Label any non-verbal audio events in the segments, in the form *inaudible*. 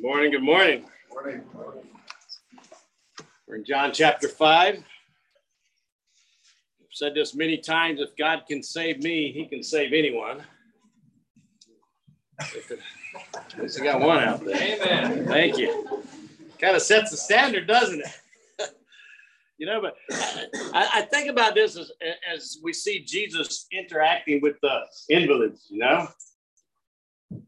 Good morning. Good morning. Morning. We're in John chapter 5. I've said this many times if God can save me, he can save anyone. At least I got one out there. Amen. Thank you. Kind of sets the standard, doesn't it? *laughs* you know, but I, I, think about this as, as we see Jesus interacting with the invalids, you know?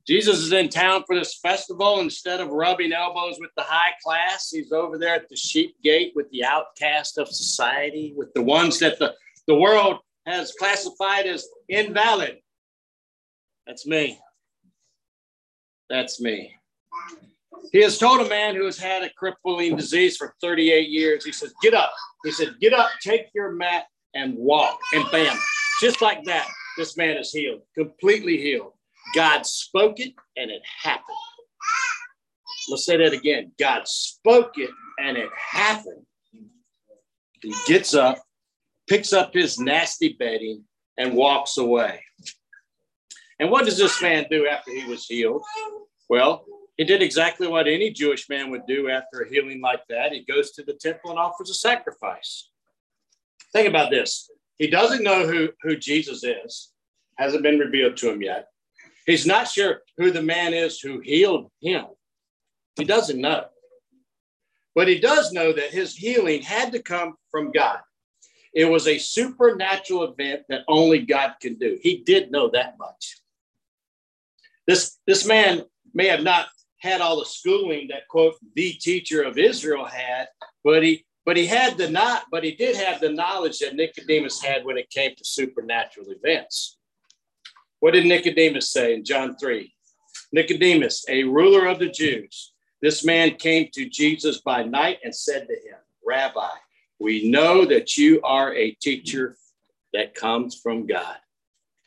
Jesus is in town for this festival. Instead of rubbing elbows with the high class, he's over there at the sheep gate with the outcast of society, with the ones that the, the world has classified as invalid. That's me. That's me. He has told a man who has had a crippling disease for 38 years, he says, Get up. He said, Get up, take your mat, and walk. And bam, just like that, this man is healed, completely healed. God spoke it and it happened. Let's say that again. God spoke it and it happened. He gets up, picks up his nasty bedding, and walks away. And what does this man do after he was healed? Well, he did exactly what any Jewish man would do after a healing like that. He goes to the temple and offers a sacrifice. Think about this. He doesn't know who, who Jesus is, hasn't been revealed to him yet. He's not sure who the man is who healed him. He doesn't know. But he does know that his healing had to come from God. It was a supernatural event that only God can do. He did know that much. This, this man may have not had all the schooling that quote the teacher of Israel had, but he but he had the not but he did have the knowledge that Nicodemus had when it came to supernatural events. What did Nicodemus say in John 3? Nicodemus, a ruler of the Jews, this man came to Jesus by night and said to him, Rabbi, we know that you are a teacher that comes from God.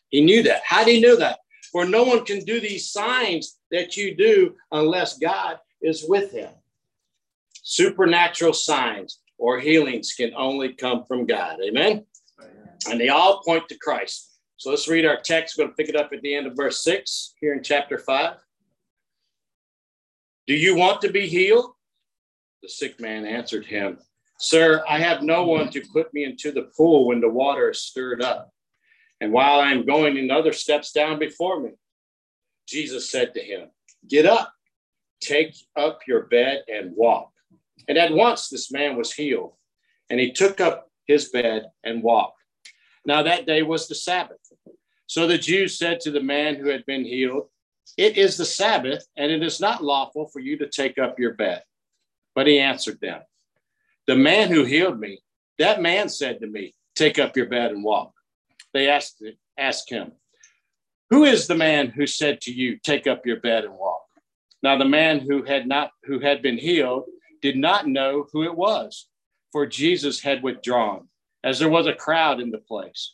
He knew that. How did he know that? For no one can do these signs that you do unless God is with him. Supernatural signs or healings can only come from God. Amen. And they all point to Christ. So let's read our text. We're going to pick it up at the end of verse 6 here in chapter 5. Do you want to be healed? The sick man answered him, Sir, I have no one to put me into the pool when the water is stirred up. And while I am going, another steps down before me. Jesus said to him, Get up, take up your bed and walk. And at once this man was healed, and he took up his bed and walked. Now that day was the Sabbath. So the Jews said to the man who had been healed, It is the Sabbath, and it is not lawful for you to take up your bed. But he answered them, The man who healed me, that man said to me, Take up your bed and walk. They asked, asked him, Who is the man who said to you, Take up your bed and walk? Now the man who had not who had been healed did not know who it was, for Jesus had withdrawn, as there was a crowd in the place.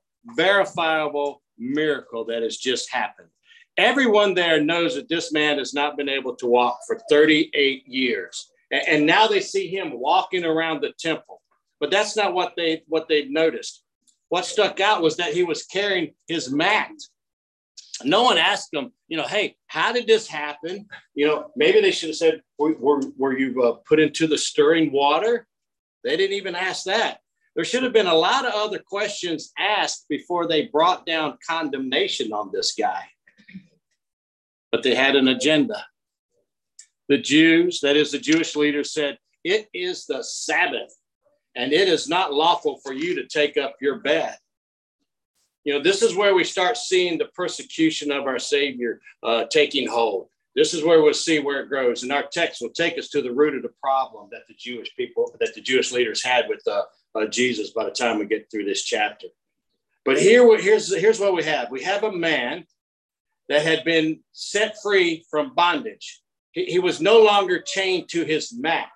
verifiable miracle that has just happened. Everyone there knows that this man has not been able to walk for 38 years. And now they see him walking around the temple. But that's not what they what they noticed. What stuck out was that he was carrying his mat. No one asked him, you know, hey, how did this happen? You know, maybe they should have said, were, were, were you uh, put into the stirring water? They didn't even ask that. There should have been a lot of other questions asked before they brought down condemnation on this guy. But they had an agenda. The Jews, that is, the Jewish leaders, said, It is the Sabbath, and it is not lawful for you to take up your bed. You know, this is where we start seeing the persecution of our Savior uh, taking hold. This is where we'll see where it grows. And our text will take us to the root of the problem that the Jewish people, that the Jewish leaders had with uh, uh, Jesus by the time we get through this chapter. But here, here's, here's what we have we have a man that had been set free from bondage. He, he was no longer chained to his mat.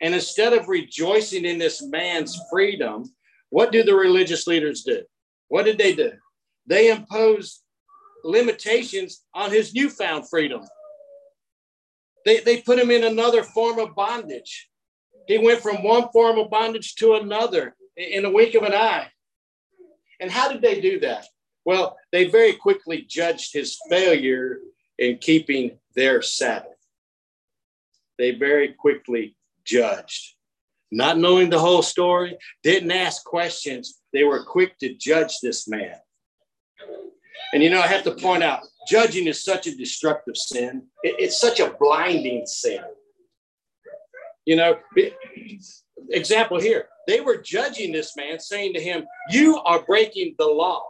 And instead of rejoicing in this man's freedom, what do the religious leaders do? What did they do? They imposed limitations on his newfound freedom. They, they put him in another form of bondage. He went from one form of bondage to another in a wink of an eye. And how did they do that? Well, they very quickly judged his failure in keeping their Sabbath. They very quickly judged. Not knowing the whole story, didn't ask questions. They were quick to judge this man. And you know, I have to point out, judging is such a destructive sin. It, it's such a blinding sin. You know, example here, they were judging this man, saying to him, You are breaking the law.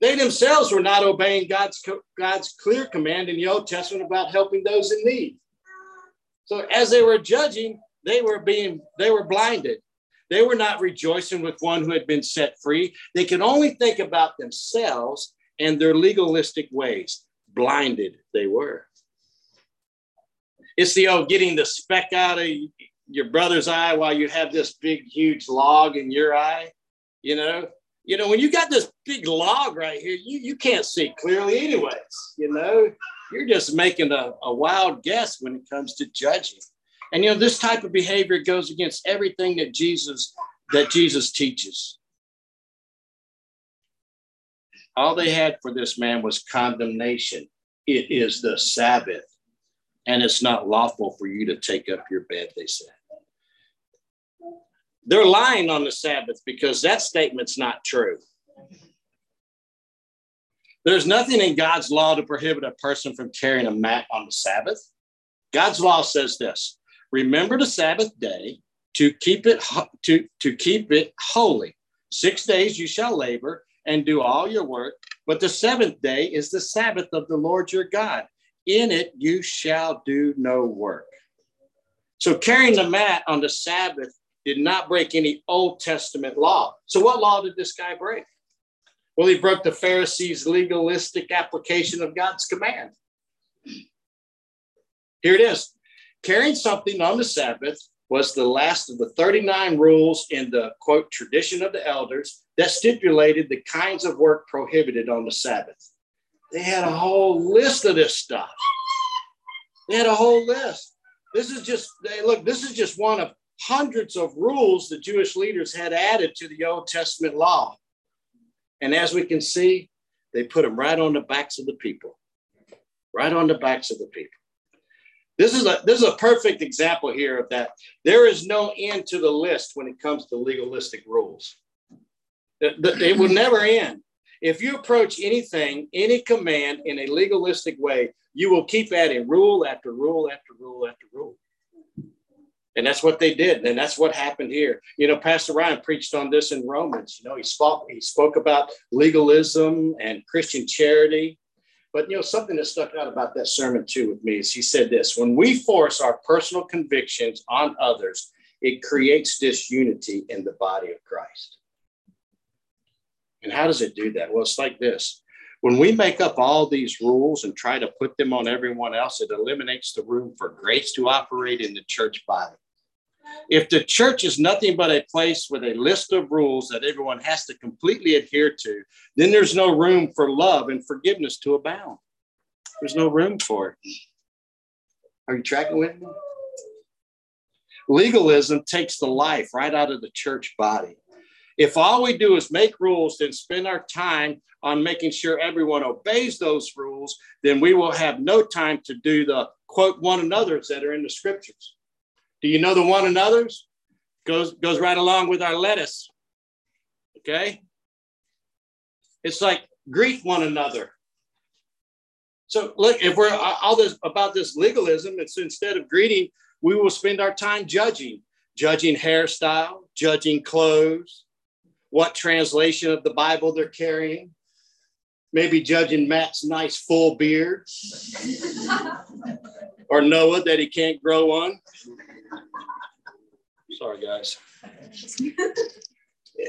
They themselves were not obeying God's, God's clear command in the Old Testament about helping those in need. So as they were judging, they were being they were blinded. They were not rejoicing with one who had been set free. They could only think about themselves and their legalistic ways. Blinded they were. It's the old getting the speck out of your brother's eye while you have this big, huge log in your eye. You know, you know, when you got this big log right here, you, you can't see clearly, anyways. You know, you're just making a, a wild guess when it comes to judging. And you know, this type of behavior goes against everything that Jesus that Jesus teaches. All they had for this man was condemnation. It is the Sabbath, and it's not lawful for you to take up your bed, they said. They're lying on the Sabbath because that statement's not true. There's nothing in God's law to prohibit a person from carrying a mat on the Sabbath. God's law says this remember the Sabbath day to keep it to, to keep it holy. Six days you shall labor and do all your work, but the seventh day is the Sabbath of the Lord your God. In it you shall do no work. So carrying the mat on the Sabbath did not break any Old Testament law. So what law did this guy break? Well, he broke the Pharisees' legalistic application of God's command. Here it is. Carrying something on the Sabbath was the last of the 39 rules in the quote tradition of the elders that stipulated the kinds of work prohibited on the Sabbath. They had a whole list of this stuff. They had a whole list. This is just, they, look, this is just one of hundreds of rules the Jewish leaders had added to the Old Testament law. And as we can see, they put them right on the backs of the people, right on the backs of the people. This is a this is a perfect example here of that. There is no end to the list when it comes to legalistic rules. It will *clears throat* never end. If you approach anything, any command in a legalistic way, you will keep adding rule after rule after rule after rule. And that's what they did. And that's what happened here. You know, Pastor Ryan preached on this in Romans. You know, he spoke, he spoke about legalism and Christian charity but you know, something that stuck out about that sermon too with me is he said this when we force our personal convictions on others, it creates disunity in the body of Christ. And how does it do that? Well, it's like this. When we make up all these rules and try to put them on everyone else, it eliminates the room for grace to operate in the church body. If the church is nothing but a place with a list of rules that everyone has to completely adhere to, then there's no room for love and forgiveness to abound. There's no room for it. Are you tracking with me? Legalism takes the life right out of the church body. If all we do is make rules, then spend our time on making sure everyone obeys those rules, then we will have no time to do the quote one another's that are in the scriptures. Do you know the one another's? Goes, goes right along with our lettuce. Okay? It's like greet one another. So look, if we're all this about this legalism, it's instead of greeting, we will spend our time judging, judging hairstyle, judging clothes, what translation of the Bible they're carrying, maybe judging Matt's nice full beard, *laughs* or Noah that he can't grow on. Sorry, guys.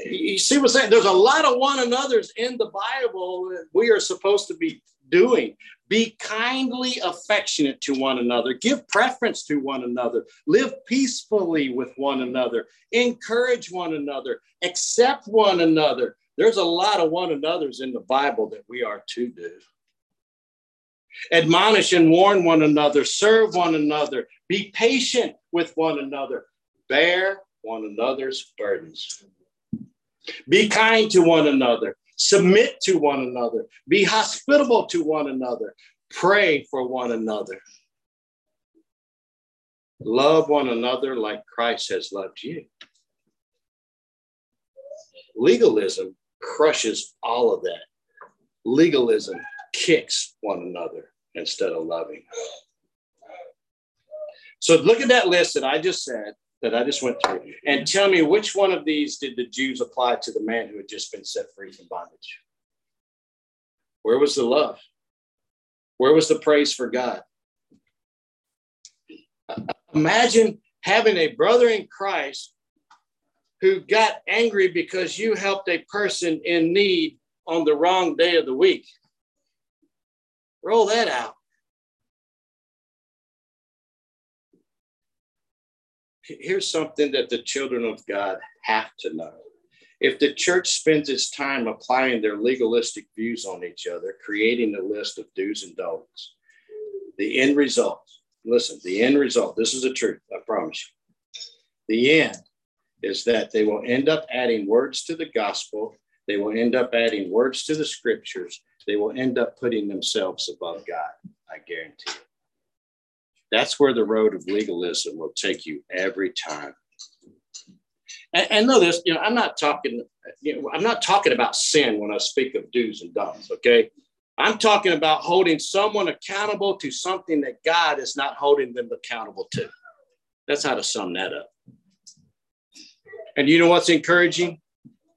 you see what I'm saying? There's a lot of one another's in the Bible that we are supposed to be doing. Be kindly affectionate to one another. Give preference to one another. Live peacefully with one another. Encourage one another. Accept one another. There's a lot of one another's in the Bible that we are to do. Admonish and warn one another. Serve one another. Be patient with one another. Bear one another's burdens. Be kind to one another. Submit to one another. Be hospitable to one another. Pray for one another. Love one another like Christ has loved you. Legalism crushes all of that. Legalism kicks one another instead of loving. So look at that list that I just said, that I just went through, and tell me which one of these did the Jews apply to the man who had just been set free from bondage? Where was the love? Where was the praise for God? Imagine having a brother in Christ who got angry because you helped a person in need on the wrong day of the week. Roll that out. Here's something that the children of God have to know. If the church spends its time applying their legalistic views on each other, creating a list of do's and don'ts, the end result, listen, the end result, this is the truth, I promise you. The end is that they will end up adding words to the gospel, they will end up adding words to the scriptures, they will end up putting themselves above God, I guarantee you. That's where the road of legalism will take you every time. And, and know this, you know, I'm not talking, you know, I'm not talking about sin when I speak of do's and don'ts, okay? I'm talking about holding someone accountable to something that God is not holding them accountable to. That's how to sum that up. And you know what's encouraging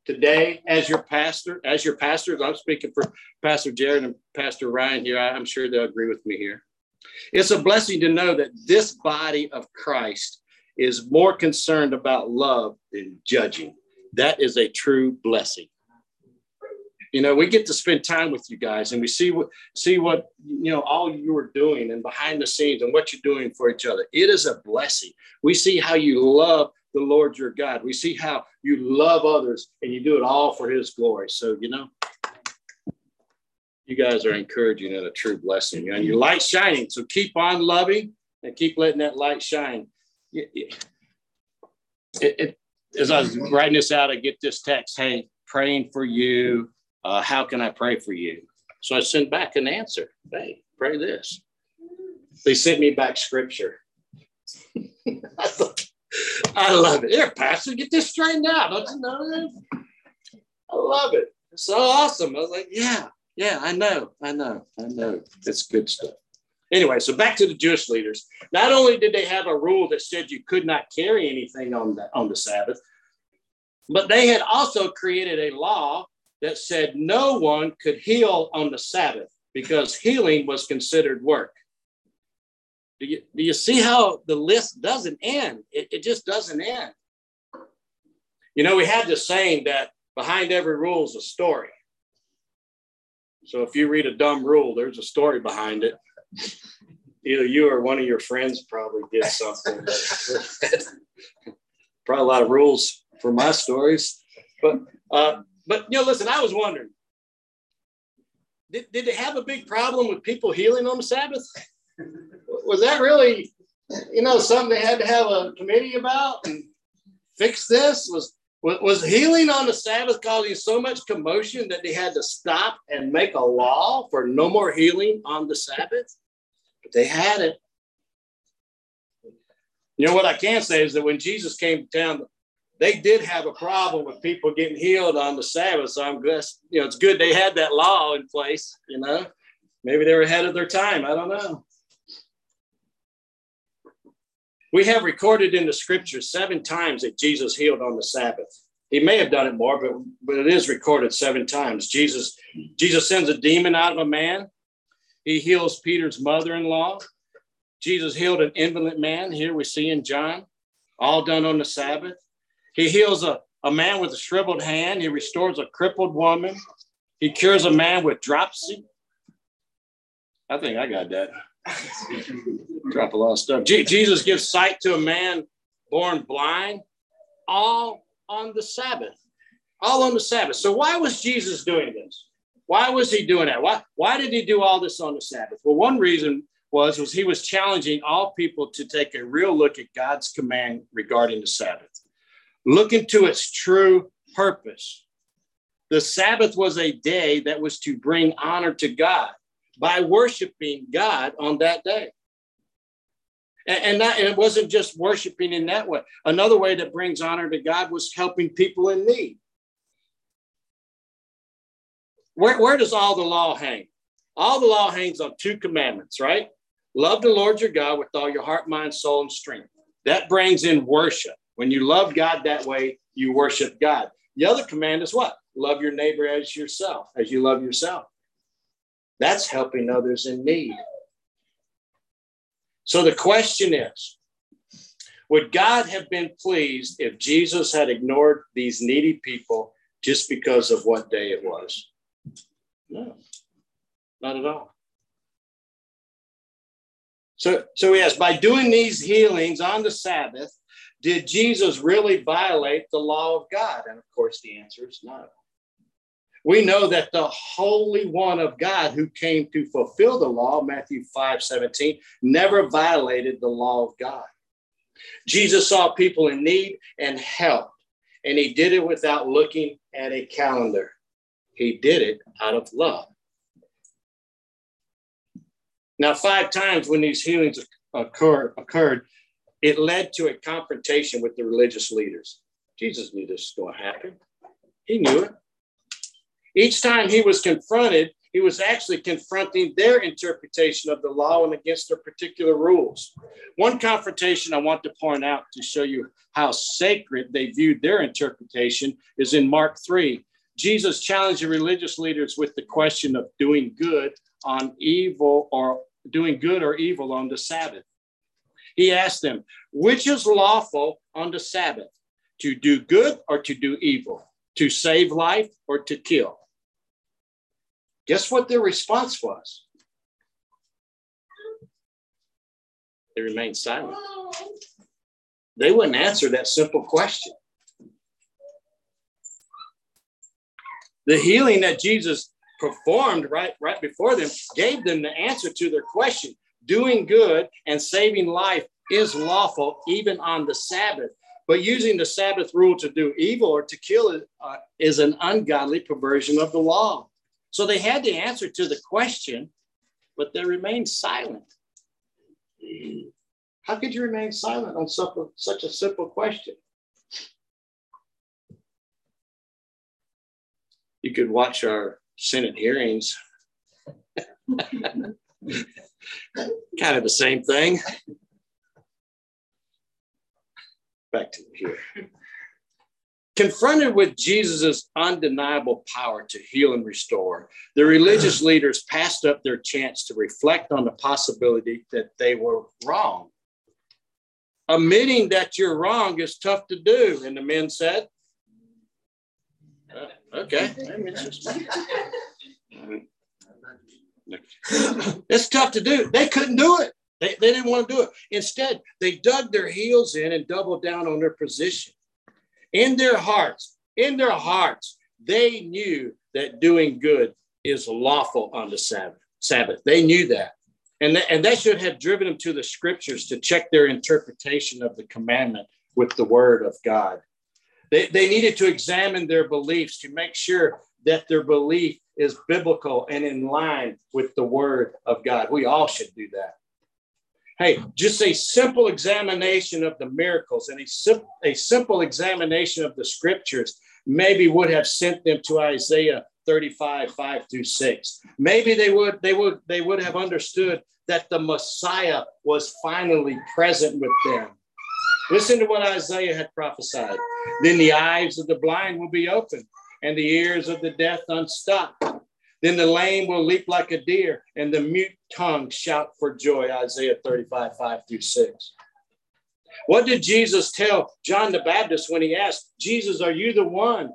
today as your pastor, as your pastors, I'm speaking for Pastor Jared and Pastor Ryan here. I'm sure they'll agree with me here. It's a blessing to know that this body of Christ is more concerned about love than judging. That is a true blessing. You know, we get to spend time with you guys and we see what see what you know all you are doing and behind the scenes and what you're doing for each other. It is a blessing. We see how you love the Lord your God. We see how you love others and you do it all for his glory. So, you know, you guys are encouraging and a true blessing. And your light shining. So keep on loving and keep letting that light shine. It, it, it, as I was writing this out, I get this text, hey, praying for you. Uh, how can I pray for you? So I sent back an answer. Hey, pray this. They sent me back scripture. *laughs* I love it. Here, Pastor, get this straightened out. Don't you know that? I love it. It's so awesome. I was like, yeah, yeah, I know, I know, I know. It's good stuff. Anyway, so back to the Jewish leaders. Not only did they have a rule that said you could not carry anything on the, on the Sabbath, but they had also created a law that said no one could heal on the Sabbath because healing was considered work. Do you, do you see how the list doesn't end? It, it just doesn't end. You know, we have this saying that behind every rule is a story. So if you read a dumb rule, there's a story behind it. Either you or one of your friends probably did something. *laughs* probably a lot of rules for my stories. But uh, but you know, listen, I was wondering, did, did they have a big problem with people healing on the Sabbath? Was that really, you know, something they had to have a committee about and fix this? Was was healing on the Sabbath causing so much commotion that they had to stop and make a law for no more healing on the Sabbath? But they had it. You know what I can say is that when Jesus came to town, they did have a problem with people getting healed on the Sabbath. So I'm guess you know it's good they had that law in place. You know, maybe they were ahead of their time. I don't know. We have recorded in the scriptures seven times that Jesus healed on the Sabbath. He may have done it more, but, but it is recorded seven times. Jesus, Jesus sends a demon out of a man. He heals Peter's mother-in-law. Jesus healed an invalid man. Here we see in John, all done on the Sabbath. He heals a, a man with a shriveled hand. He restores a crippled woman. He cures a man with dropsy. I think I got that. Drop a lot of stuff. Je- Jesus gives sight to a man born blind, all on the Sabbath. All on the Sabbath. So why was Jesus doing this? Why was he doing that? Why, why did he do all this on the Sabbath? Well, one reason was, was he was challenging all people to take a real look at God's command regarding the Sabbath. Look into its true purpose. The Sabbath was a day that was to bring honor to God by worshiping God on that day. And, and, that, and it wasn't just worshiping in that way. Another way that brings honor to God was helping people in need. Where, where does all the law hang? All the law hangs on two commandments, right? Love the Lord your God with all your heart, mind, soul, and strength. That brings in worship. When you love God that way, you worship God. The other command is what? Love your neighbor as yourself, as you love yourself. That's helping others in need. So the question is Would God have been pleased if Jesus had ignored these needy people just because of what day it was? No, not at all. So, so yes, by doing these healings on the Sabbath, did Jesus really violate the law of God? And of course, the answer is no. We know that the Holy One of God who came to fulfill the law, Matthew 5 17, never violated the law of God. Jesus saw people in need and helped, and he did it without looking at a calendar. He did it out of love. Now, five times when these healings occur, occurred, it led to a confrontation with the religious leaders. Jesus knew this was going to happen. He knew it. Each time he was confronted, he was actually confronting their interpretation of the law and against their particular rules. One confrontation I want to point out to show you how sacred they viewed their interpretation is in Mark 3. Jesus challenged the religious leaders with the question of doing good on evil or doing good or evil on the Sabbath. He asked them, which is lawful on the Sabbath, to do good or to do evil, to save life or to kill? Guess what their response was? They remained silent. They wouldn't answer that simple question. The healing that Jesus performed right, right before them gave them the answer to their question. Doing good and saving life is lawful even on the Sabbath. But using the Sabbath rule to do evil or to kill uh, is an ungodly perversion of the law. So they had the answer to the question, but they remained silent. How could you remain silent on such a simple question? You could watch our Senate hearings. kind of the same thing. Back to here. Confronted with Jesus' undeniable power to heal and restore, the religious *clears throat* leaders passed up their chance to reflect on the possibility that they were wrong. Admitting that you're wrong is tough to do, and the men said, uh, Okay. *laughs* *laughs* It's tough to do. They couldn't do it. They, they didn't want to do it. Instead, they dug their heels in and doubled down on their position in their hearts, in their hearts, they knew that doing good is lawful on the Sabbath. Sabbath. They knew that. And, th- and that should have driven them to the scriptures to check their interpretation of the commandment with the word of God. They, they needed to examine their beliefs to make sure that their belief is biblical and in line with the word of God. We all should do that. Hey, just a simple examination of the miracles and a, sim- a simple examination of the scriptures maybe would have sent them to Isaiah 35, 5 through 6. Maybe they would, they would, they would have understood that the Messiah was finally present with them. Listen to what Isaiah had prophesied. Then the eyes of the blind will be opened and the ears of the deaf unstopped. Then the lame will leap like a deer, and the mute tongue shout for joy. Isaiah 35, 5 through 6. What did Jesus tell John the Baptist when he asked, Jesus, are you the one?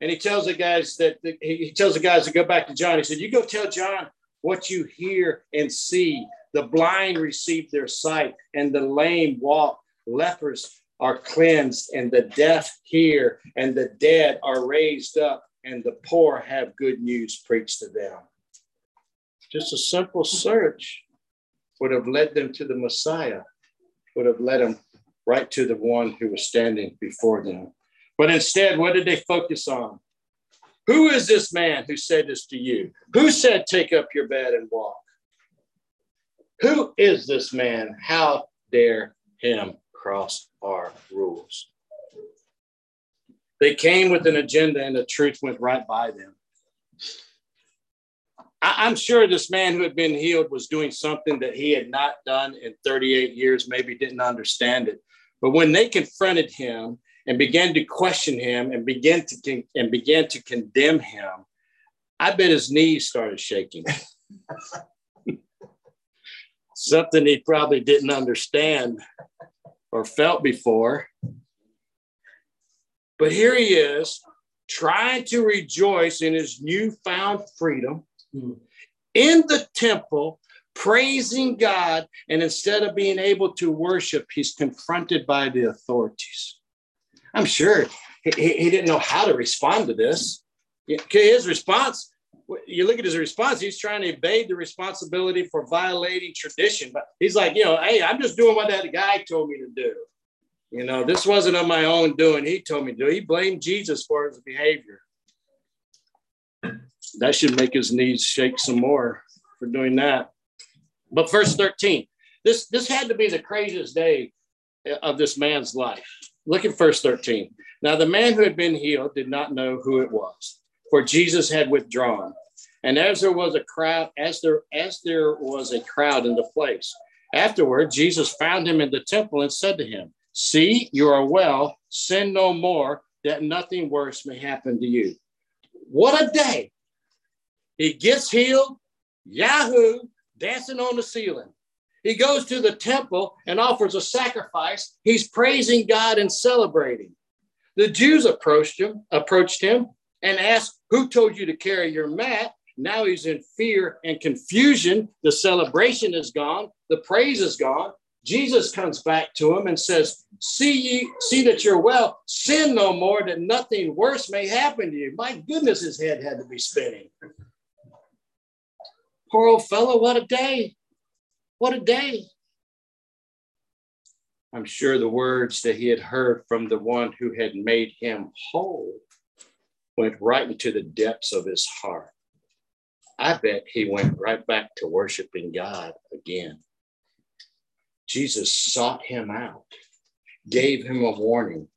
And he tells the guys that he tells the guys to go back to John. He said, You go tell John what you hear and see. The blind receive their sight, and the lame walk. Lepers are cleansed, and the deaf hear, and the dead are raised up, and the poor have good news preached to them. Just a simple search would have led them to the Messiah, would have led them right to the one who was standing before them. But instead, what did they focus on? Who is this man who said this to you? Who said, Take up your bed and walk? Who is this man? How dare him cross our rules? They came with an agenda, and the truth went right by them. I'm sure this man who had been healed was doing something that he had not done in 38 years, maybe didn't understand it. But when they confronted him and began to question him and began to and began to condemn him, I bet his knees started shaking. *laughs* Something he probably didn't understand or felt before. But here he is, trying to rejoice in his newfound freedom hmm. in the temple, praising God. And instead of being able to worship, he's confronted by the authorities. I'm sure he, he didn't know how to respond to this. His response, you look at his response, he's trying to evade the responsibility for violating tradition. But he's like, you know, hey, I'm just doing what that guy told me to do. You know, this wasn't of my own doing. He told me to do. He blamed Jesus for his behavior that should make his knees shake some more for doing that. But verse 13, this, this had to be the craziest day of this man's life. Look at verse 13. Now, the man who had been healed did not know who it was, for Jesus had withdrawn. And as there was a crowd, as there as there was a crowd in the place, afterward Jesus found him in the temple and said to him, See, you are well, sin no more, that nothing worse may happen to you. What a day! He gets healed, Yahoo, dancing on the ceiling. He goes to the temple and offers a sacrifice. He's praising God and celebrating. The Jews approached him, approached him and asked, Who told you to carry your mat? Now he's in fear and confusion. The celebration is gone, the praise is gone. Jesus comes back to him and says, See ye, see that you're well, sin no more, that nothing worse may happen to you. My goodness, his head had to be spinning. Poor old fellow, what a day. What a day. I'm sure the words that he had heard from the one who had made him whole went right into the depths of his heart. I bet he went right back to worshiping God again. Jesus sought him out, gave him a warning,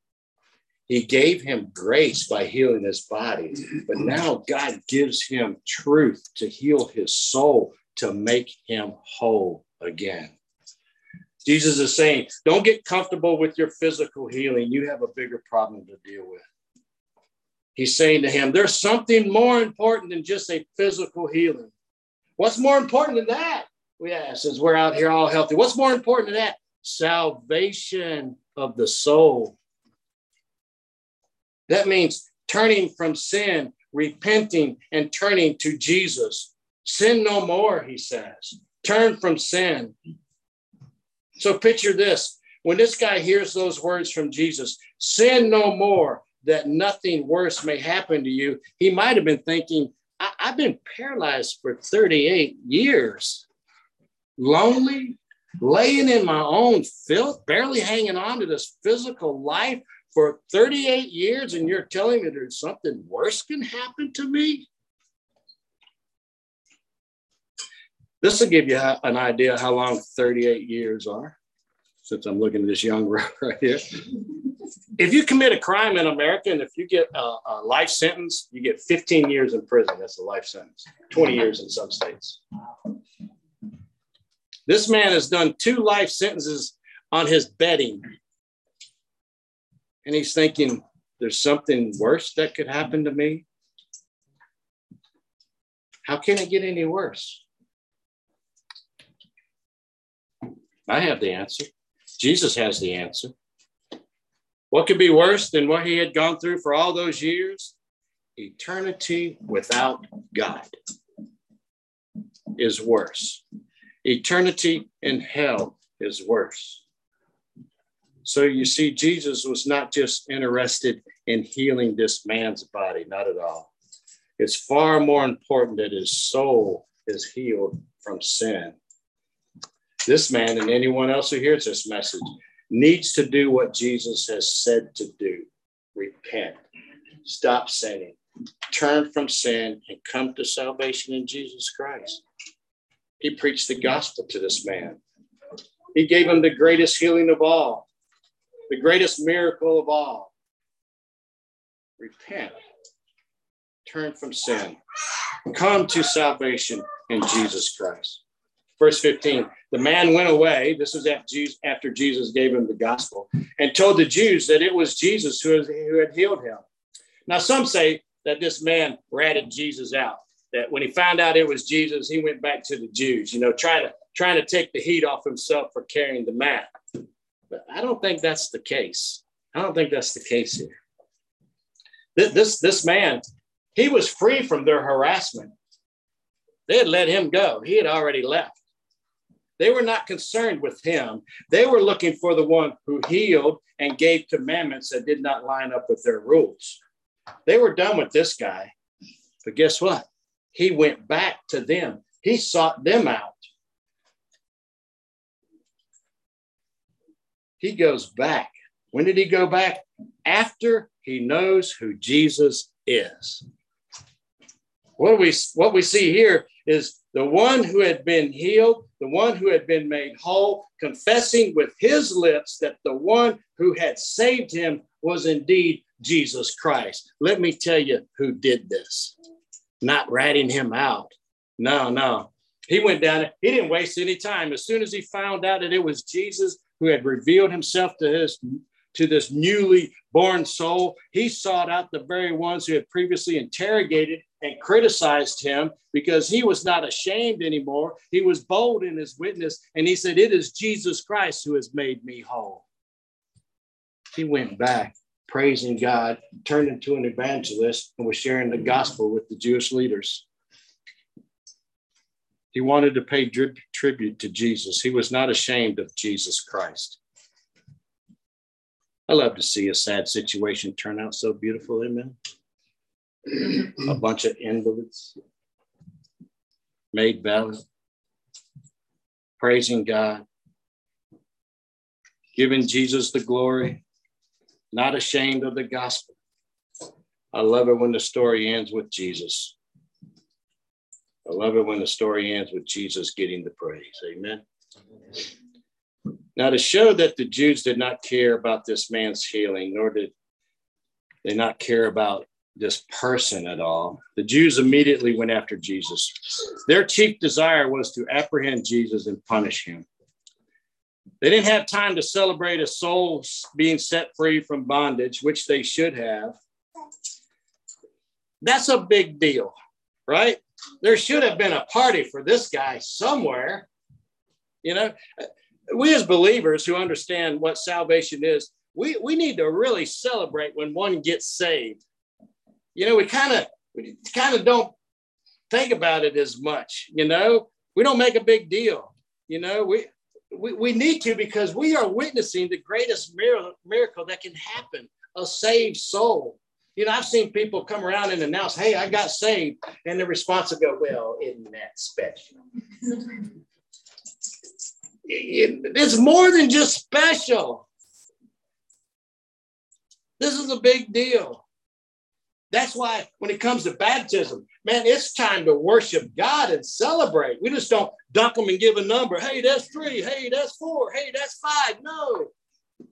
he gave him grace by healing his body, but now God gives him truth to heal his soul, to make him whole again. Jesus is saying, don't get comfortable with your physical healing. You have a bigger problem to deal with. He's saying to him, there's something more important than just a physical healing. What's more important than that? Ask, as we're out here all healthy. What's more important than that? Salvation of the soul. That means turning from sin, repenting, and turning to Jesus. Sin no more, he says. Turn from sin. So picture this when this guy hears those words from Jesus, sin no more, that nothing worse may happen to you, he might have been thinking, I- have been paralyzed for 38 years, lonely, laying in my own filth, barely hanging on to this physical life for 38 years and you're telling me there's something worse can happen to me? This will give you an idea how long 38 years are, since I'm looking at this young *laughs* right here. If you commit a crime in America and if you get a, a life sentence, you get 15 years in prison. That's a life sentence, 20 years in some states. This man has done two life sentences on his betting and he's thinking, there's something worse that could happen to me. How can it get any worse? I have the answer. Jesus has the answer. What could be worse than what he had gone through for all those years? Eternity without God. is worse. Eternity in hell is worse. So you see, Jesus was not just interested in healing this man's body, not at all. It's far more important that his soul is healed from sin. This man and anyone else who hears this message needs to do what Jesus has said to do repent, stop sinning, turn from sin, and come to salvation in Jesus Christ. He preached the gospel to this man. He gave him the greatest healing of all, the greatest miracle of all. Repent, turn from sin, come to salvation in Jesus Christ. Verse 15 the man went away. This was after Jesus gave him the gospel and told the Jews that it was Jesus who had healed him. Now, some say that this man ratted Jesus out, that when he found out it was Jesus, he went back to the Jews, you know, trying to, trying to take the heat off himself for carrying the mat. But I don't think that's the case. I don't think that's the case here. This, this, this man, he was free from their harassment. They had let him go. He had already left. They were not concerned with him. They were looking for the one who healed and gave commandments that did not line up with their rules. They were done with this guy. But guess what? He went back to them, he sought them out. He goes back. When did he go back? After he knows who Jesus is. What we, what we see here is the one who had been healed, the one who had been made whole, confessing with his lips that the one who had saved him was indeed Jesus Christ. Let me tell you who did this. Not ratting him out. No, no. He went down, he didn't waste any time. As soon as he found out that it was Jesus who had revealed himself to his to this newly born soul, he sought out the very ones who had previously interrogated and criticized him because he was not ashamed anymore. He was bold in his witness, and he said, It is Jesus Christ who has made me whole. He went back, praising God, turned into an evangelist, and was sharing the gospel with the Jewish leaders. He wanted to pay tribute to Jesus. He was not ashamed of Jesus Christ. I love to see a sad situation turn out so beautiful. Amen *clears throat* a bunch of invalids made valid, praising God, giving Jesus the glory, not ashamed of the gospel. I love it when the story ends with Jesus. I love it when the story ends with Jesus getting the praise. Amen. Now, to show that the Jews did not care about this man's healing, nor did they not care about this person at all. The Jews immediately went after Jesus. Their chief desire was to apprehend Jesus and punish him. They didn't have time to celebrate a soul being set free from bondage, which they should have. That's a big deal, right? There should have been a party for this guy somewhere. You know, we as believers who understand what salvation is, we, we need to really celebrate when one gets saved you know, we kind of we kind of don't think about it as much. You know, we don't make a big deal. You know, we we, we need to because we are witnessing the greatest miracle, miracle that can happen a saved soul. You know, I've seen people come around and announce, hey, I got saved. And the response will go, well, isn't that special? it's more than just special. This is a big deal. That's why when it comes to baptism, man, it's time to worship God and celebrate. We just don't dunk them and give a number. Hey, that's three. Hey, that's four. Hey, that's five. No.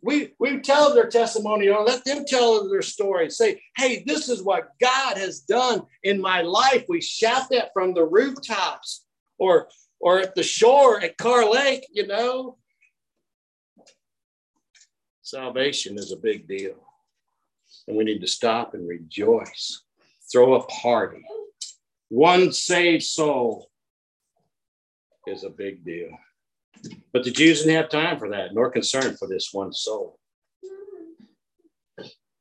We, we tell their testimony or let them tell their story. Say, hey, this is what God has done in my life. We shout that from the rooftops or or at the shore at Car Lake, you know. Salvation is a big deal and we need to stop and rejoice, throw a party. One saved soul is a big deal. But the Jews didn't have time for that, nor concern for this one soul.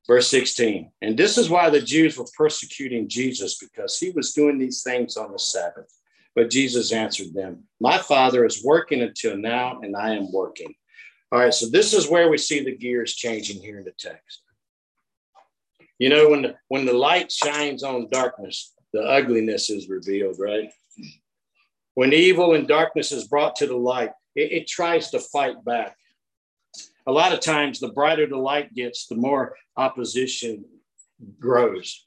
Verse 16, and this is why the Jews were persecuting Jesus because he was doing these things on the Sabbath. But Jesus answered them, My Father is working until now, and I am working. All right, so this is where we see the gears changing here in the text. You know, when the, when the light shines on darkness, the ugliness is revealed, right? When evil and darkness is brought to the light, it, it tries to fight back. A lot of times, the brighter the light gets, the more opposition grows.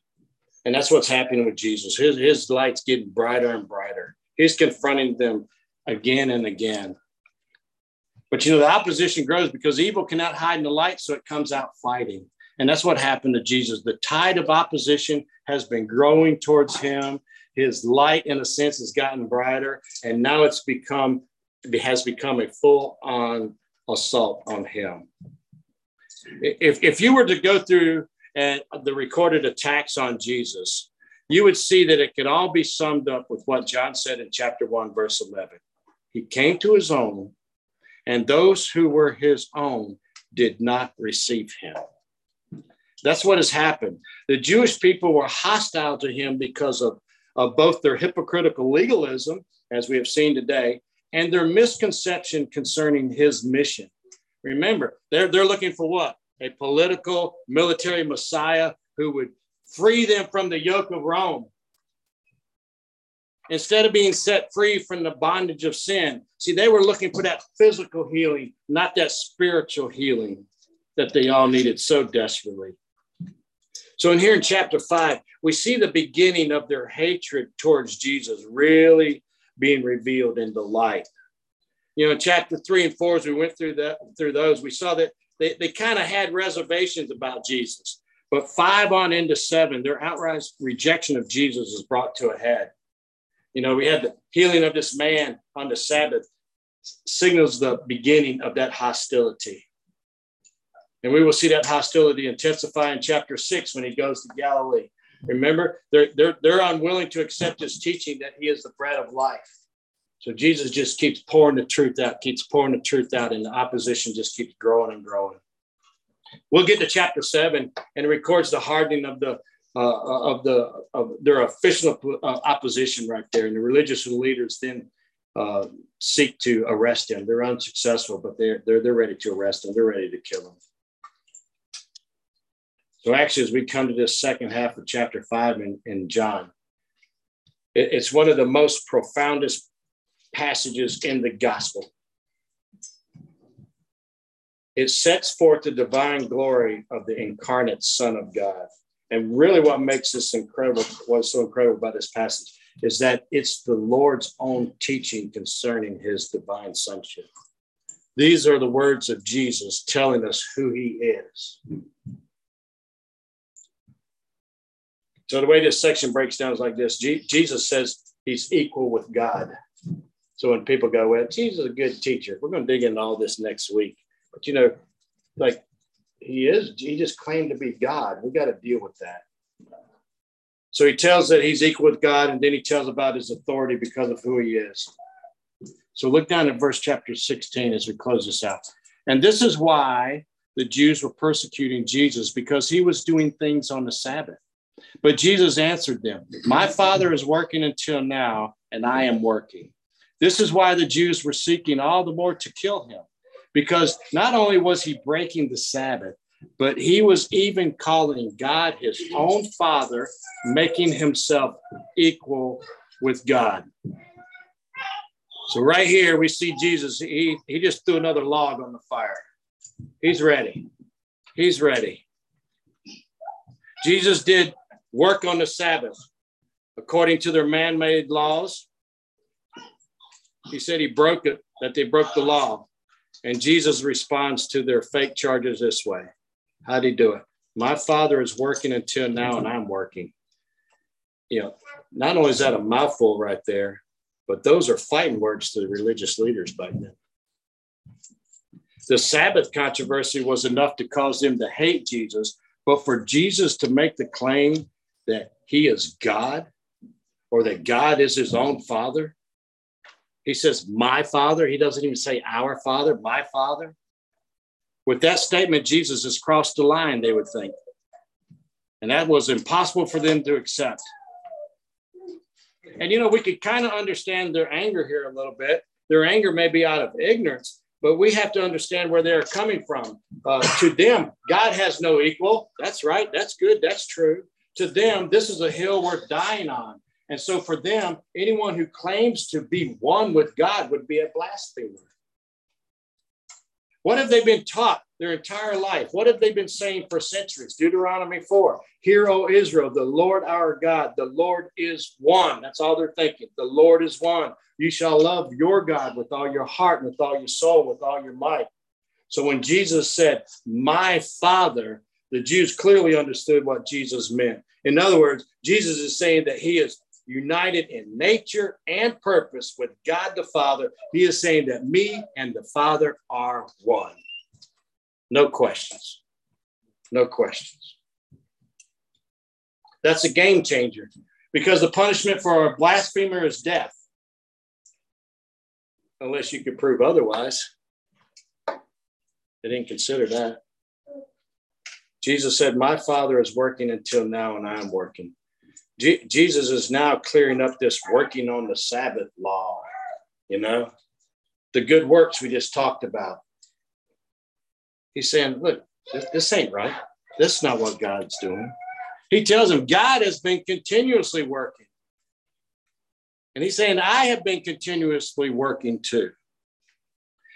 And that's what's happening with Jesus. His, his light's getting brighter and brighter. He's confronting them again and again. But you know, the opposition grows because evil cannot hide in the light, so it comes out fighting. And that's what happened to Jesus. The tide of opposition has been growing towards him. His light, in a sense, has gotten brighter, and now it's become it has become a full-on assault on him. If, if you were to go through and the recorded attacks on Jesus, you would see that it could all be summed up with what John said in chapter 1, verse 11. He came to his own, and those who were his own did not receive him. That's what has happened. The Jewish people were hostile to him because of, of both their hypocritical legalism, as we have seen today, and their misconception concerning his mission. Remember, they're, they're looking for what? A political military messiah who would free them from the yoke of Rome. Instead of being set free from the bondage of sin, see, they were looking for that physical healing, not that spiritual healing that they all needed so desperately. So, in here in chapter five, we see the beginning of their hatred towards Jesus really being revealed in the light. You know, in chapter three and four, as we went through that through those, we saw that they, they kind of had reservations about Jesus. But five on into seven, their outright rejection of Jesus is brought to a head. You know, we had the healing of this man on the Sabbath, signals the beginning of that hostility. And we will see that hostility intensify in chapter six when he goes to Galilee. Remember, they're, they're, they're unwilling to accept his teaching that he is the bread of life. So Jesus just keeps pouring the truth out, keeps pouring the truth out, and the opposition just keeps growing and growing. We'll get to chapter seven, and it records the hardening of the uh, of the of their official uh, opposition right there, and the religious leaders then uh, seek to arrest him. They're unsuccessful, but they're they're they're ready to arrest him. They're ready to kill him. So actually, as we come to this second half of chapter five in, in John, it, it's one of the most profoundest passages in the gospel. It sets forth the divine glory of the incarnate Son of God. And really, what makes this incredible, what's so incredible about this passage, is that it's the Lord's own teaching concerning his divine sonship. These are the words of Jesus telling us who he is. So the way this section breaks down is like this Jesus says he's equal with God. So when people go, well, Jesus is a good teacher, we're going to dig into all this next week. But you know, like he is, he just claimed to be God. We got to deal with that. So he tells that he's equal with God, and then he tells about his authority because of who he is. So look down at verse chapter 16 as we close this out. And this is why the Jews were persecuting Jesus because he was doing things on the Sabbath. But Jesus answered them, My Father is working until now, and I am working. This is why the Jews were seeking all the more to kill him, because not only was he breaking the Sabbath, but he was even calling God his own Father, making himself equal with God. So, right here, we see Jesus, he, he just threw another log on the fire. He's ready. He's ready. Jesus did work on the Sabbath according to their man made laws. He said he broke it, that they broke the law. And Jesus responds to their fake charges this way How'd he do it? My father is working until now, and I'm working. You know, not only is that a mouthful right there, but those are fighting words to the religious leaders back then. The Sabbath controversy was enough to cause them to hate Jesus, but for Jesus to make the claim that he is God or that God is his own father. He says, My father. He doesn't even say our father, my father. With that statement, Jesus has crossed the line, they would think. And that was impossible for them to accept. And you know, we could kind of understand their anger here a little bit. Their anger may be out of ignorance, but we have to understand where they're coming from. Uh, to them, God has no equal. That's right. That's good. That's true. To them, this is a hill worth dying on. And so for them, anyone who claims to be one with God would be a blasphemer. What have they been taught their entire life? What have they been saying for centuries? Deuteronomy 4 Hear, O Israel, the Lord our God, the Lord is one. That's all they're thinking. The Lord is one. You shall love your God with all your heart, and with all your soul, with all your might. So when Jesus said, My Father, the Jews clearly understood what Jesus meant. In other words, Jesus is saying that he is united in nature and purpose with God the Father. He is saying that me and the Father are one. No questions. No questions. That's a game changer because the punishment for a blasphemer is death, unless you could prove otherwise. They didn't consider that. Jesus said, My Father is working until now, and I am working. Jesus is now clearing up this working on the Sabbath law, you know, the good works we just talked about. He's saying, look, this, this ain't right. This is not what God's doing. He tells him, God has been continuously working. And he's saying, I have been continuously working too.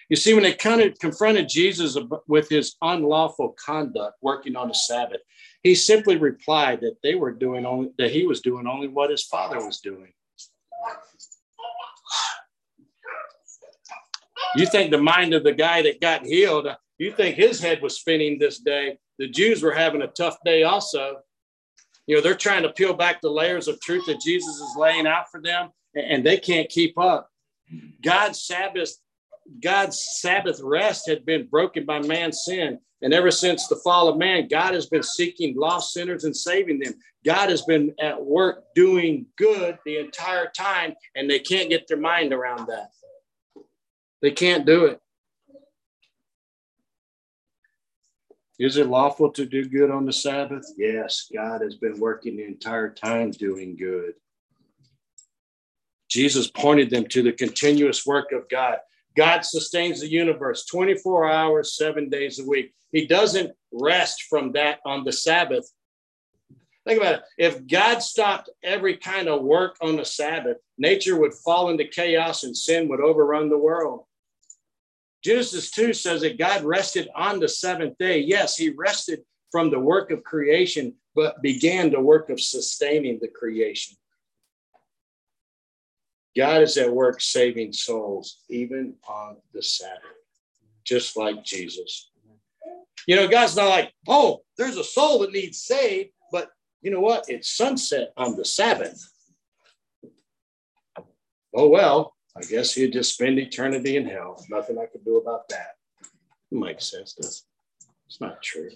You see, when they confronted Jesus with his unlawful conduct working on the Sabbath, he simply replied that they were doing only that he was doing only what his father was doing. You think the mind of the guy that got healed, you think his head was spinning this day. The Jews were having a tough day also. You know, they're trying to peel back the layers of truth that Jesus is laying out for them, and they can't keep up. God's Sabbath God's Sabbath rest had been broken by man's sin. And ever since the fall of man, God has been seeking lost sinners and saving them. God has been at work doing good the entire time, and they can't get their mind around that. They can't do it. Is it lawful to do good on the Sabbath? Yes, God has been working the entire time doing good. Jesus pointed them to the continuous work of God. God sustains the universe 24 hours, seven days a week. He doesn't rest from that on the Sabbath. Think about it. If God stopped every kind of work on the Sabbath, nature would fall into chaos and sin would overrun the world. Genesis 2 says that God rested on the seventh day. Yes, he rested from the work of creation, but began the work of sustaining the creation. God is at work saving souls, even on the Sabbath, just like Jesus. You know, God's not like, oh, there's a soul that needs saved, but you know what? It's sunset on the Sabbath. Oh, well, I guess he'd just spend eternity in hell. Nothing I could do about that. It makes sense, does it? It's not true.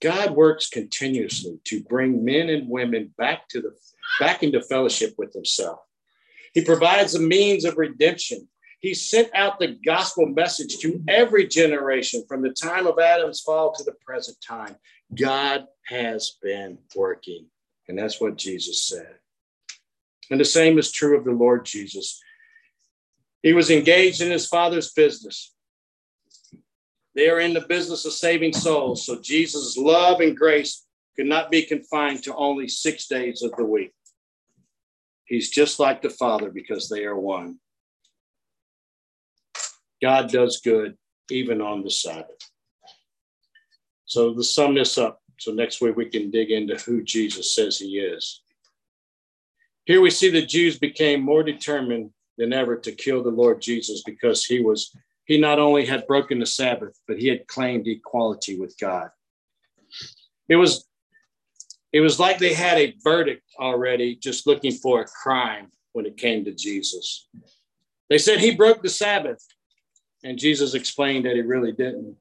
God works continuously to bring men and women back to the back into fellowship with himself. He provides a means of redemption. He sent out the gospel message to every generation from the time of Adam's fall to the present time. God has been working. And that's what Jesus said. And the same is true of the Lord Jesus. He was engaged in his father's business. They are in the business of saving souls. So Jesus' love and grace could not be confined to only six days of the week. He's just like the Father because they are one. God does good even on the Sabbath. So to sum this up, so next week we can dig into who Jesus says he is. Here we see the Jews became more determined than ever to kill the Lord Jesus because he was he not only had broken the Sabbath, but he had claimed equality with God. It was it was like they had a verdict already, just looking for a crime when it came to Jesus. They said he broke the Sabbath, and Jesus explained that he really didn't.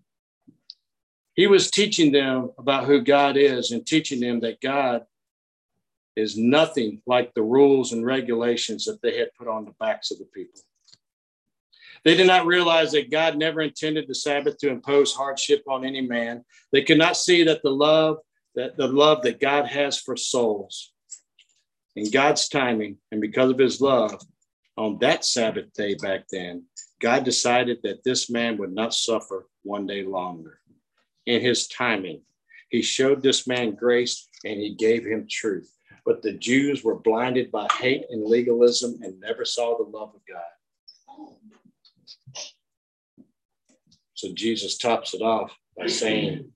He was teaching them about who God is and teaching them that God is nothing like the rules and regulations that they had put on the backs of the people. They did not realize that God never intended the Sabbath to impose hardship on any man. They could not see that the love that the love that God has for souls in God's timing and because of his love, on that Sabbath day back then, God decided that this man would not suffer one day longer. In his timing, he showed this man grace and he gave him truth. But the Jews were blinded by hate and legalism and never saw the love of God. So Jesus tops it off by saying,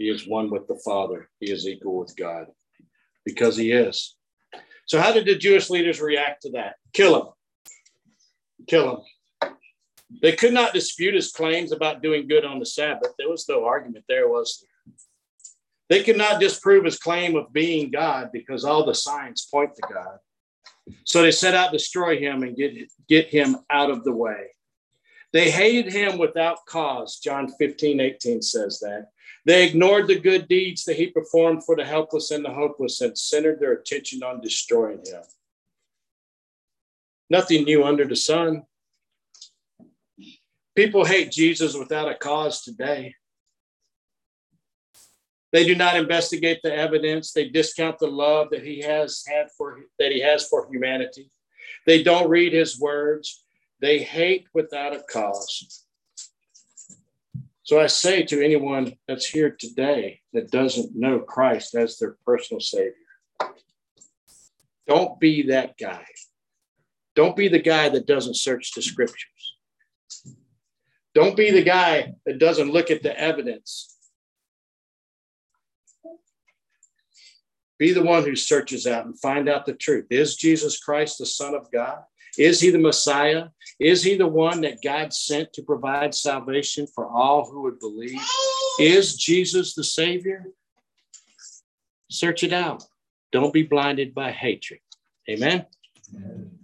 He is one with the Father. He is equal with God because he is. So, how did the Jewish leaders react to that? Kill him. Kill him. They could not dispute his claims about doing good on the Sabbath. There was no argument there, was there? They could not disprove his claim of being God because all the signs point to God. So they set out to destroy him and get, get him out of the way. They hated him without cause. John 15, 18 says that. They ignored the good deeds that he performed for the helpless and the hopeless and centered their attention on destroying him. Nothing new under the sun. People hate Jesus without a cause today. They do not investigate the evidence. They discount the love that he has had for that he has for humanity. They don't read his words. They hate without a cause. So I say to anyone that's here today that doesn't know Christ as their personal Savior, don't be that guy. Don't be the guy that doesn't search the scriptures. Don't be the guy that doesn't look at the evidence. Be the one who searches out and find out the truth. Is Jesus Christ the Son of God? Is he the Messiah? Is he the one that God sent to provide salvation for all who would believe? Is Jesus the Savior? Search it out. Don't be blinded by hatred. Amen. Amen.